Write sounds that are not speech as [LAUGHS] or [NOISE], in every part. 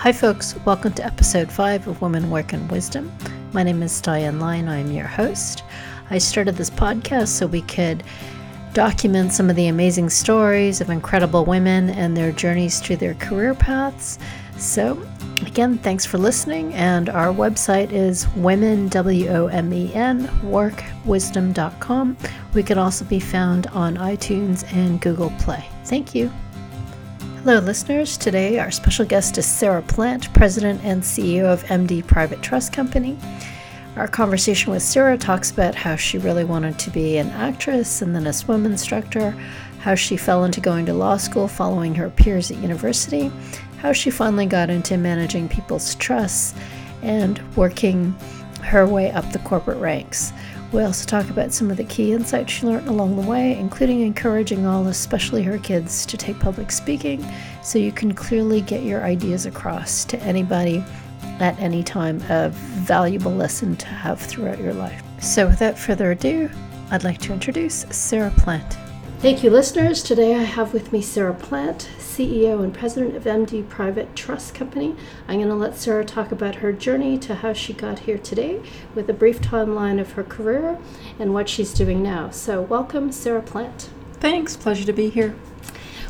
Hi, folks. Welcome to episode five of Women Work and Wisdom. My name is Diane Line. I'm your host. I started this podcast so we could document some of the amazing stories of incredible women and their journeys through their career paths. So, again, thanks for listening. And our website is women, W O M E N, workwisdom.com. We can also be found on iTunes and Google Play. Thank you. Hello, listeners. Today, our special guest is Sara Plant, President and CEO of MD Private Trust Company. Our conversation with Sara talks about how she really wanted to be an actress and then a swim instructor, how she fell into going to law school following her peers at university, how she finally got into managing people's trusts, and working her way up the corporate ranks. We also talk about some of the key insights she learned along the way, including encouraging all, especially her kids, to take public speaking so you can clearly get your ideas across to anybody at any time, a valuable lesson to have throughout your life. So, without further ado, I'd like to introduce Sara Plant. Thank you, listeners. Today I have with me Sara Plant, CEO and President of MD Private Trust Company. I'm going to let Sara talk about her journey to how she got here today with a brief timeline of her career and what she's doing now. So, welcome, Sara Plant. Thanks. Pleasure to be here.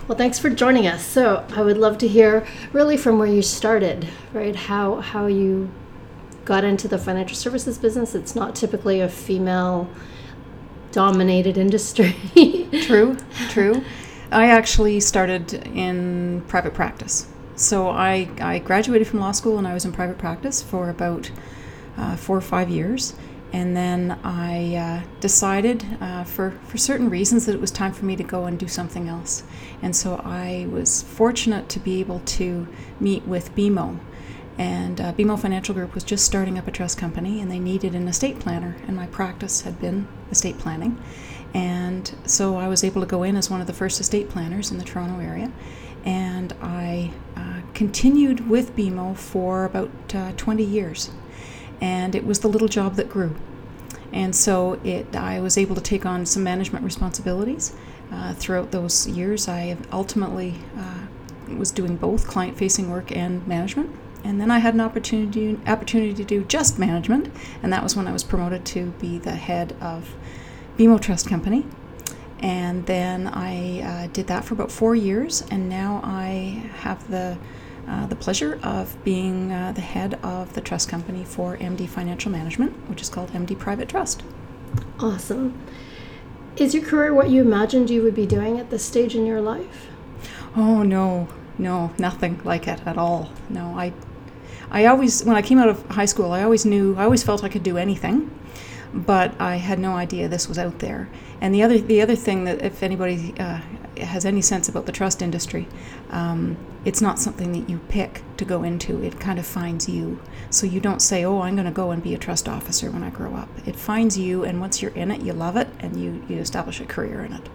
Well, thanks for joining us. So, I would love to hear really from where you started, right? How how you got into the financial services business. It's not typically a female dominated industry. [LAUGHS] true, true. I actually started in private practice. So I, I graduated from law school and I was in private practice for about uh, four or five years. And then I uh, decided, uh, for, for certain reasons, that it was time for me to go and do something else. And so I was fortunate to be able to meet with BMO, and uh, BMO Financial Group was just starting up a trust company and they needed an estate planner, and my practice had been estate planning. And so I was able to go in as one of the first estate planners in the Toronto area. And I uh, continued with BMO for about uh, 20 years. And it was the little job that grew. And so it, I was able to take on some management responsibilities. Uh, throughout those years, I ultimately uh, was doing both client facing work and management and then I had an opportunity opportunity to do just management, and that was when I was promoted to be the head of BMO Trust Company. And then I uh, did that for about four years, and now I have the uh, the pleasure of being uh, the head of the trust company for MD Financial Management, which is called MD Private Trust. Awesome. Is your career what you imagined you would be doing at this stage in your life? Oh no, no, nothing like it at all. No, I I always, when I came out of high school, I always knew, I always felt I could do anything, but I had no idea this was out there. And the other, the other thing that, if anybody uh, has any sense about the trust industry, um, it's not something that you pick to go into. It kind of finds you. So you don't say, "Oh, I'm going to go and be a trust officer when I grow up." It finds you, and once you're in it, you love it, and you you establish a career in it.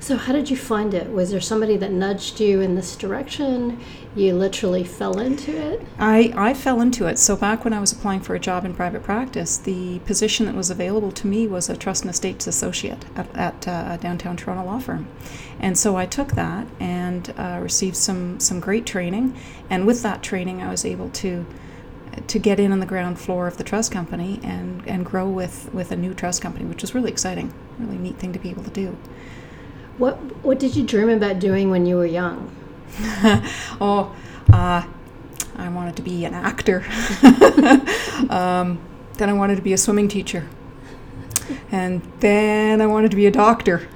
So, how did you find it? Was there somebody that nudged you in this direction? You literally fell into it? I, I fell into it. So, back when I was applying for a job in private practice, the position that was available to me was a trust and estates associate at, at uh, a downtown Toronto law firm. And so I took that and uh, received some, some great training. And with that training, I was able to to get in on the ground floor of the trust company and, and grow with, with a new trust company, which was really exciting, really neat thing to be able to do. What What did you dream about doing when you were young? [LAUGHS] oh, uh, I wanted to be an actor. [LAUGHS] um, then I wanted to be a swimming teacher, and then I wanted to be a doctor.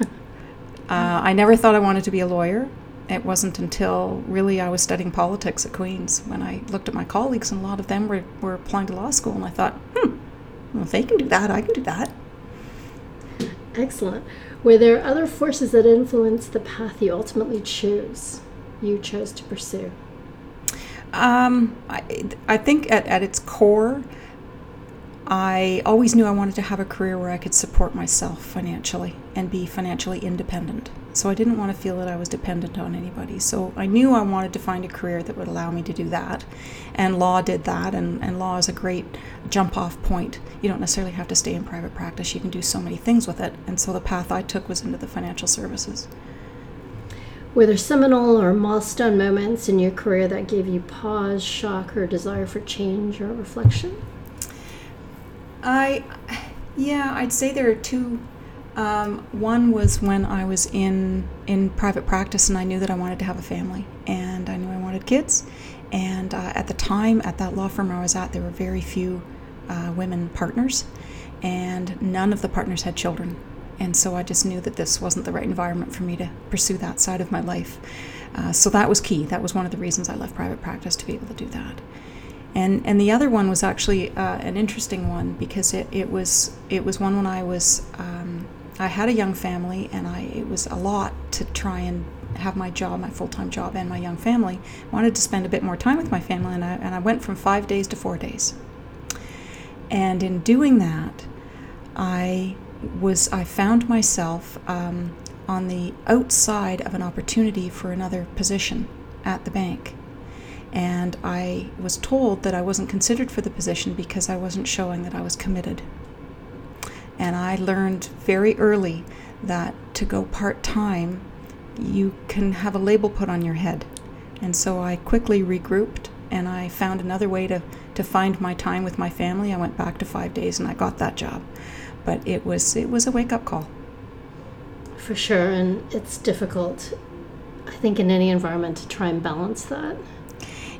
Uh, I never thought I wanted to be a lawyer. It wasn't until really I was studying politics at Queen's when I looked at my colleagues, and a lot of them were, were applying to law school, and I thought, hmm, well, if they can do that, I can do that. Excellent. Were there other forces that influenced the path you ultimately chose, you chose to pursue? Um, I, I think at, at its core, I always knew I wanted to have a career where I could support myself financially and be financially independent. So I didn't want to feel that I was dependent on anybody. So I knew I wanted to find a career that would allow me to do that. And law did that, and, and law is a great jump off point. You don't necessarily have to stay in private practice, you can do so many things with it. And so the path I took was into the financial services. Were there seminal or milestone moments in your career that gave you pause, shock, or desire for change or reflection? I, yeah, I'd say there are two. Um, one was when I was in in private practice, and I knew that I wanted to have a family, and I knew I wanted kids. And uh, at the time, at that law firm I was at, there were very few uh, women partners, and none of the partners had children. And so I just knew that this wasn't the right environment for me to pursue that side of my life. Uh, so that was key. That was one of the reasons I left private practice to be able to do that. And and the other one was actually uh, an interesting one because it, it was it was one when I was um, I had a young family and I it was a lot to try and have my job, my full time job, and my young family. I wanted to spend a bit more time with my family, and I, and I went from five days to four days. And in doing that, I was I found myself um, on the outside of an opportunity for another position at the bank. And I was told that I wasn't considered for the position because I wasn't showing that I was committed. And I learned very early that to go part time, you can have a label put on your head. And so I quickly regrouped and I found another way to, to find my time with my family. I went back to five days and I got that job but it was it was a wake up call. For sure, and it's difficult. I think in any environment to try and balance that.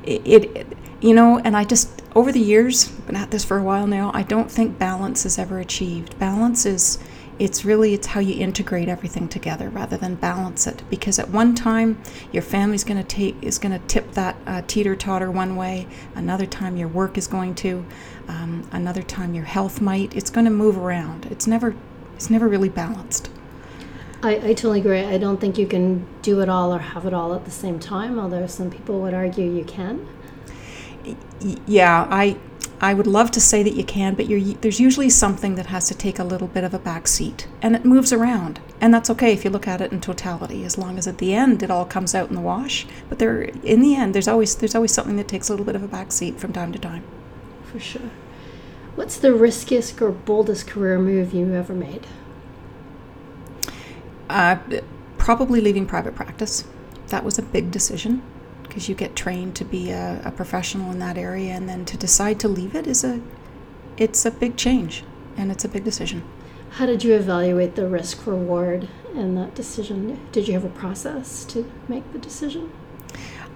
It, it, you know, and I just over the years been at this for a while now. I don't think balance is ever achieved. Balance is it's really it's how you integrate everything together rather than balance it. Because at one time your family's going to take is going to tip that uh, teeter totter one way another time your work is going to um, another time your health might. It's going to move around. It's never it's never really balanced. I, I totally agree. I don't think you can do it all or have it all at the same time although some people would argue you can yeah i I would love to say that you can, but there's usually something that has to take a little bit of a back seat, and it moves around, and that's okay if you look at it in totality, as long as at the end it all comes out in the wash. But there, in the end, there's always there's always something that takes a little bit of a back seat from time to time. For sure. What's the riskiest or boldest career move you ever made? Uh, probably leaving private practice. That was a big decision because you get trained to be a, a, professional in that area and then to decide to leave it is a it's a big change and it's a big decision. How did you evaluate the risk reward in that decision? Did you have a process to make the decision?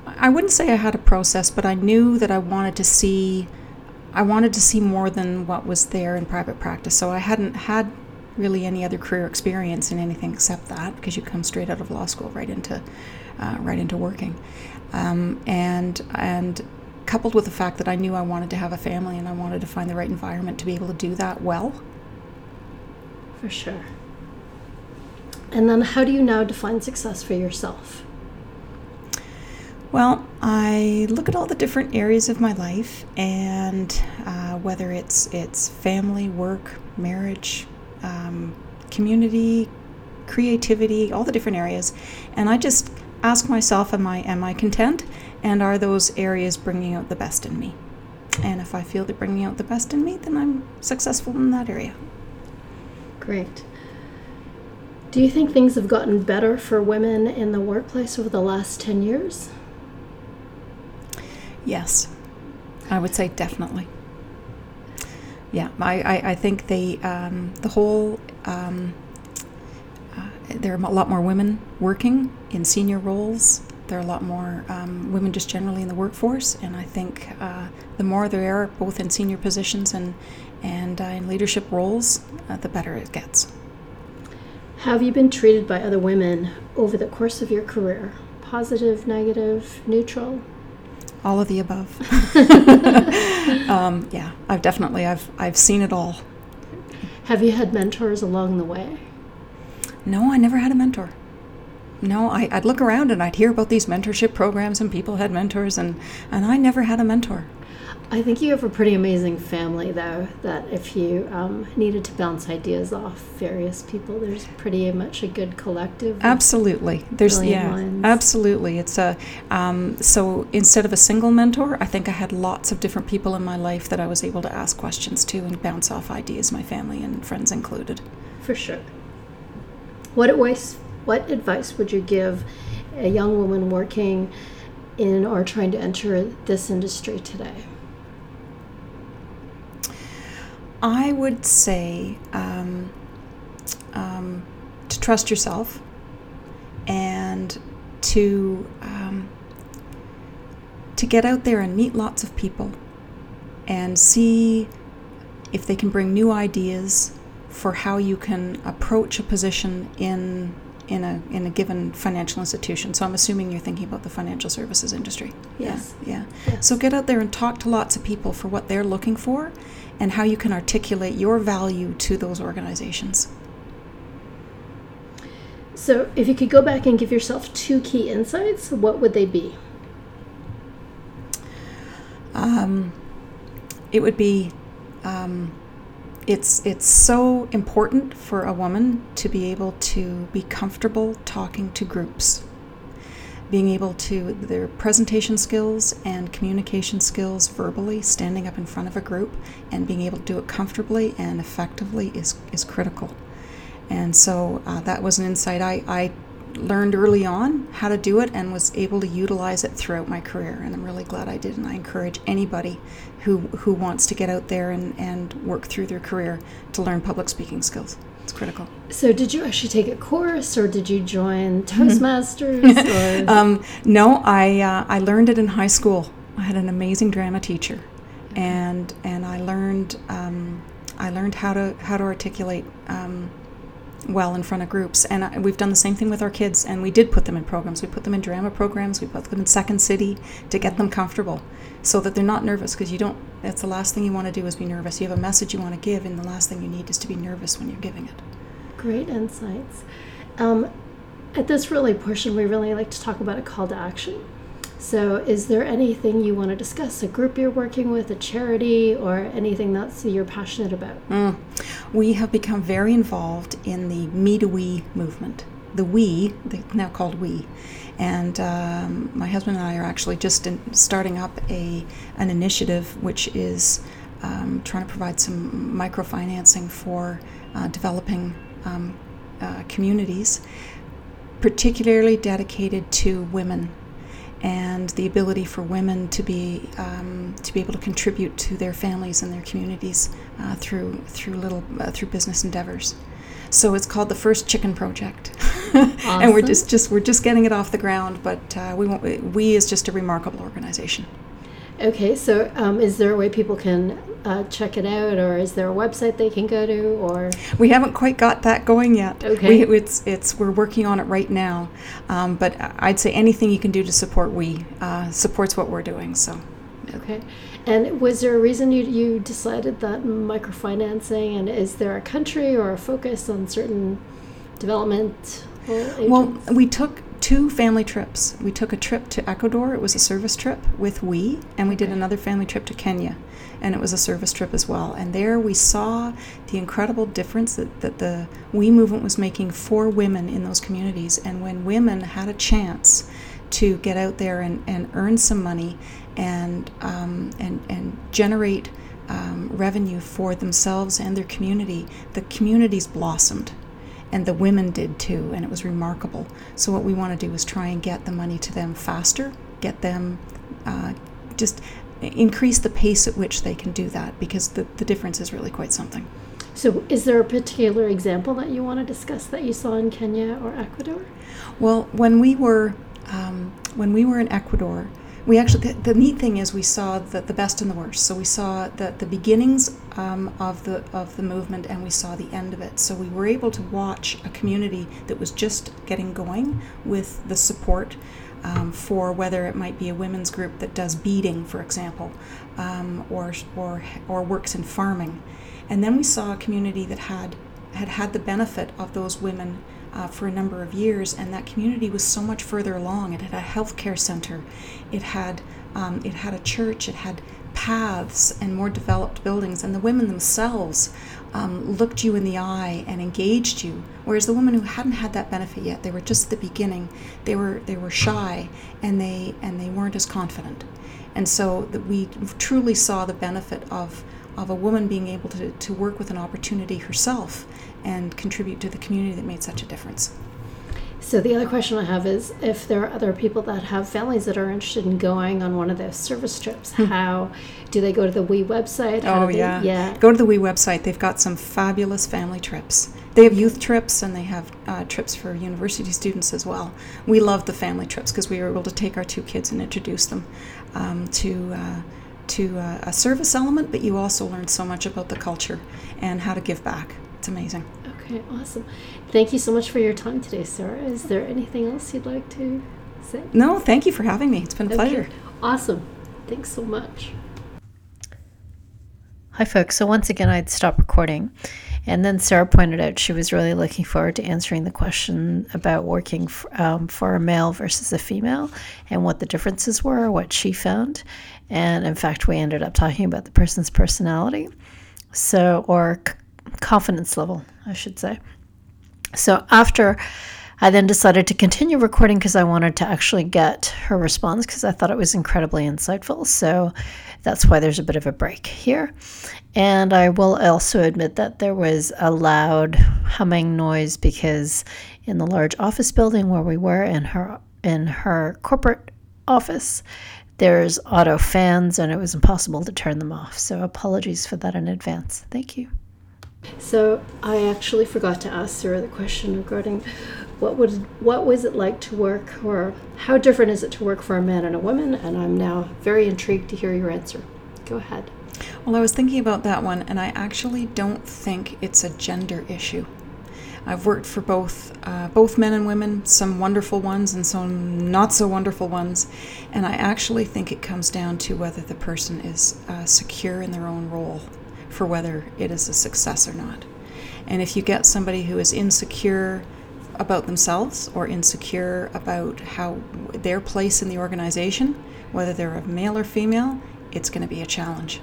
I wouldn't say i had a process but i knew that i wanted to see i wanted to see more than what was there in private practice. So i hadn't had really any other career experience in anything except that because you come straight out of law school right into uh, right into working um, and and coupled with the fact that I knew I wanted to have a family and I wanted to find the right environment to be able to do that well. For sure. And then, how do you now define success for yourself? Well, I look at all the different areas of my life, and uh, whether it's it's family, work, marriage, um, community, creativity, all the different areas, and I just ask myself am I am I content and are those areas bringing out the best in me? And if I feel they're bringing out the best in me, then I'm successful in that area. Great. Do you think things have gotten better for women in the workplace over the last 10 years? Yes, I would say definitely. Yeah, I, I, I think the, um, the whole um, there are a lot more women working in senior roles. There are a lot more um, women just generally in the workforce, and I think uh, the more there are, both in senior positions and and uh, in leadership roles, uh, the better it gets. Have you been treated by other women over the course of your career? Positive, negative, neutral? All of the above. [LAUGHS] um, yeah, I've definitely I've I've seen it all. Have you had mentors along the way? No, I never had a mentor. No, I, would look around and I'd hear about these mentorship programs and people had mentors, and, and I never had a mentor. I think you have a pretty amazing family, though, that if you um, needed to bounce ideas off various people, there's pretty much a good collective. Absolutely. There's, yeah, absolutely. It's a, um, so instead of a single mentor, I think I had lots of different people in my life that I was able to ask questions to and bounce off ideas, my family and friends included. For sure. What advice, what advice would you give a young woman working in or trying to enter this industry today? I would say um, um, to trust yourself and to um, to get out there and meet lots of people and see if they can bring new ideas for how you can approach a position in in a in a given financial institution. So I'm assuming you're thinking about the financial services industry. Yes. Yeah. Yes. So get out there and talk to lots of people for what they're looking for and how you can articulate your value to those organizations. So if you could go back and give yourself two key insights, what would they be? Um, it would be um, it's it's so important for a woman to be able to be comfortable talking to groups. Being able to their presentation skills and communication skills verbally standing up in front of a group and being able to do it comfortably and effectively is is critical. And so uh, that was an insight I, I learned early on how to do it and was able to utilize it throughout my career and I'm really glad I did and I encourage anybody who who wants to get out there and, and work through their career to learn public speaking skills. It's critical. So did you actually take a course or did you join Toastmasters? [LAUGHS] um, no, I uh, I learned it in high school. I had an amazing drama teacher, and and I learned um, I learned how to how to articulate um, well in front of groups. And I, we've done the same thing with our kids, and we did put them in programs. We put them in drama programs. We put them in Second City to get them comfortable, so that they're not nervous. Because you don't. That's the last thing you want to do is be nervous. You have a message you want to give, and the last thing you need is to be nervous when you're giving it. Great insights. Um, at this really portion, we really like to talk about a call to action. So, is there anything you want to discuss? A group you're working with, a charity, or anything that's you're passionate about? Mm. We have become very involved in the Me to We movement. The We, now called We, and um, my husband and I are actually just in, starting up a an initiative which is um, trying to provide some microfinancing for uh, developing um, uh, communities, particularly dedicated to women and the ability for women to be um, to be able to contribute to their families and their communities uh, through through little uh, through business endeavors. So it's called the First Chicken Project, awesome. [LAUGHS] and we're just just we're just getting it off the ground. But uh, we won't, we is just a remarkable organization. Okay, so um, is there a way people can uh, check it out, or is there a website they can go to, or we haven't quite got that going yet. Okay, we, it's it's we're working on it right now, um, but I'd say anything you can do to support we uh, supports what we're doing. So, okay. And was there a reason you you decided that microfinancing, and is there a country or a focus on certain development? Well, we took two family trips. We took a trip to Ecuador, it was a service trip with we, and we did another family trip to Kenya, and it was a service trip as well. And there we saw the incredible difference that, that the we movement was making for women in those communities. And when women had a chance to get out there and, and earn some money and, um, and, and generate um, revenue for themselves and their community, the communities blossomed and the women did too, and it was remarkable. So, what we want to do is try and get the money to them faster, get them uh, just increase the pace at which they can do that because the, the difference is really quite something. So, is there a particular example that you want to discuss that you saw in Kenya or Ecuador? Well, when we were um, when we were in Ecuador, we actually the, the, neat thing is we saw the, the best and the worst so we saw the, the beginnings um, of the of the movement and we saw the end of it. So we were able to watch a community that was just getting going with the support um, for whether it might be a women's group that does beading for example um, or, or or works in farming. And then we saw a community that had had had the benefit of those women uh, for a number of years, and that community was so much further along. It had a healthcare center, it had um, it had a church, it had paths and more developed buildings, and the women themselves um, looked you in the eye and engaged you. Whereas the women who hadn't had that benefit yet, they were just at the beginning. They were they were shy and they and they weren't as confident. And so that we truly saw the benefit of of a woman being able to, to work with an opportunity herself and contribute to the community that made such a difference. So the other question I have is if there are other people that have families that are interested in going on one of those service trips, how do they go to the WE website? How oh they, yeah, yeah. Go to the WE website. They've got some fabulous family trips. They have youth trips and they have uh, trips for university students as well. We love the family trips because we were able to take our two kids and introduce them um, to. Uh, to uh, a service element, but you also learn so much about the culture and how to give back. It's amazing. Okay, awesome. Thank you so much for your time today, Sara. Is there anything else you'd like to say? No, thank you for having me. It's been a Okay, pleasure. Awesome. Thanks so much. Hi, folks. So, once again, I'd stop recording. And then Sara pointed out she was really looking forward to answering the question about working f- um, for a male versus a female and what the differences were, what she found. And in fact, we ended up talking about the person's personality. So, or c- confidence level, I should say. So after I then decided to continue recording because I wanted to actually get her response because I thought it was incredibly insightful. So that's why there's a bit of a break here. And I will also admit that there was a loud humming noise because in the large office building where we were in her in her corporate office, there's auto fans and it was impossible to turn them off. So apologies for that in advance. Thank you. So I actually forgot to ask Sara the question regarding what would what was it like to work or how different is it to work for a man and a woman? And I'm now very intrigued to hear your answer. Go ahead. Well, I was thinking about that one, and I actually don't think it's a gender issue. I've worked for both uh, both men and women, some wonderful ones and some not so wonderful ones, and I actually think it comes down to whether the person is uh, secure in their own role, for whether it is a success or not. And if you get somebody who is insecure about themselves or insecure about how their place in the organization, whether they're a male or female, it's going to be a challenge.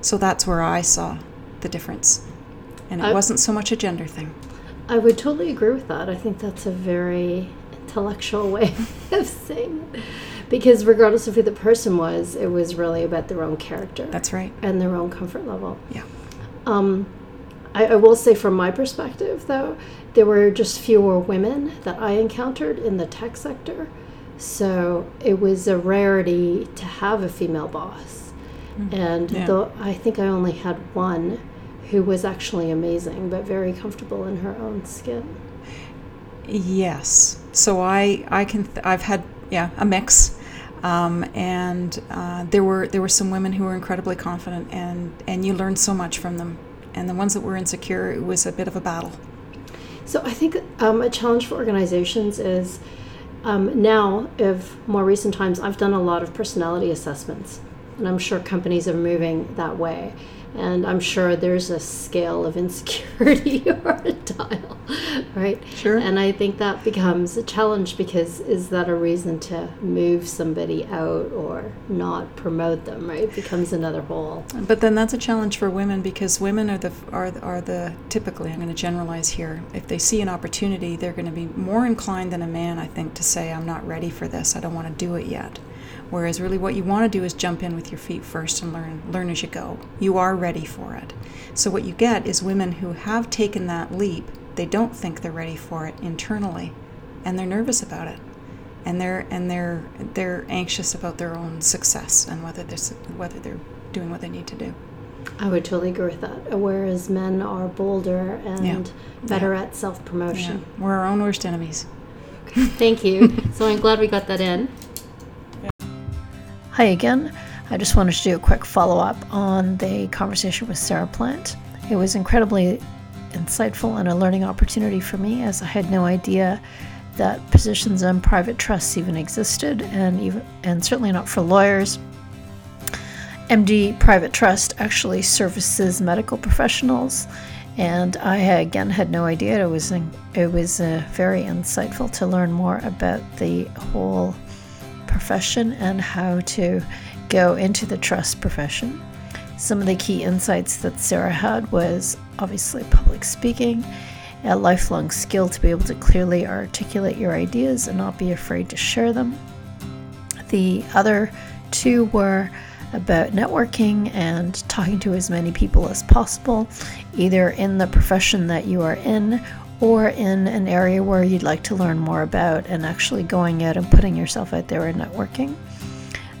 So that's where I saw the difference. And it I- wasn't so much a gender thing. I would totally agree with that. I think that's a very intellectual way [LAUGHS] of saying it. Because regardless of who the person was, it was really about their own character That's right. and their own comfort level. Yeah. Um, I, I will say, from my perspective, though, there were just fewer women that I encountered in the tech sector. So it was a rarity to have a female boss. And Yeah. though I think I only had one who was actually amazing, but very comfortable in her own skin. Yes. So I I can th- I've had yeah a mix, um, and uh, there were there were some women who were incredibly confident and and you learned so much from them, and the ones that were insecure it was a bit of a battle. So I think um, a challenge for organizations is um, now, of more recent times, I've done a lot of personality assessments, and I'm sure companies are moving that way. And I'm sure there's a scale of [LAUGHS] insecurity [LAUGHS] or a dial, right? Sure. And I think that becomes a challenge because is that a reason to move somebody out or not promote them, right? It becomes another hole. But then that's a challenge for women because women are the are are the typically I'm going to generalize here. If they see an opportunity, they're going to be more inclined than a man, I think, to say I'm not ready for this. I don't want to do it yet. Whereas really what you want to do is jump in with your feet first and learn learn as you go. You are ready for it. So what you get is women who have taken that leap, they don't think they're ready for it internally and they're nervous about it. And they're and they're they're anxious about their own success and whether they're whether they're doing what they need to do. I would totally agree with that. Whereas men are bolder and better at self Yeah, promotion. we're our own worst enemies. Thank you. [LAUGHS] so I'm glad we got that in. Hi again. I just wanted to do a quick follow up on the conversation with Sara Plant. It was incredibly insightful and a learning opportunity for me as I had no idea that positions in private trusts even existed and even and certainly not for lawyers. MD Private Trust actually services medical professionals, and I again had no idea. It was it was uh, very insightful to learn more about the whole profession and how to go into the trust profession. Some of the key insights that Sara had was obviously public speaking, a lifelong skill to be able to clearly articulate your ideas and not be afraid to share them. The other two were about networking and talking to as many people as possible, either in the profession that you are in or in an area where you'd like to learn more about and actually going out and putting yourself out there and networking.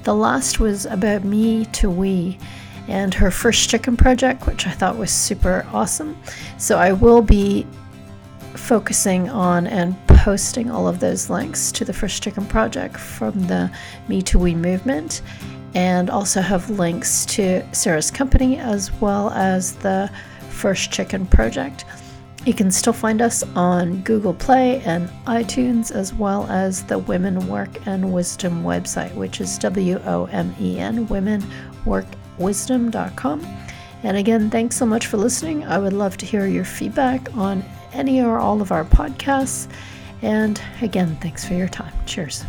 The last was about me to we and her first chicken project, which I thought was super awesome. So I will be focusing on and posting all of those links to the First Chicken Project from the Me to We movement, and also have links to Sara's company as well as the First Chicken Project. You can still find us on Google Play and iTunes, as well as the Women Work and Wisdom website, which is W O M E N, womenworkwisdom.com. And again, thanks so much for listening. I would love to hear your feedback on any or all of our podcasts. And again, thanks for your time. Cheers.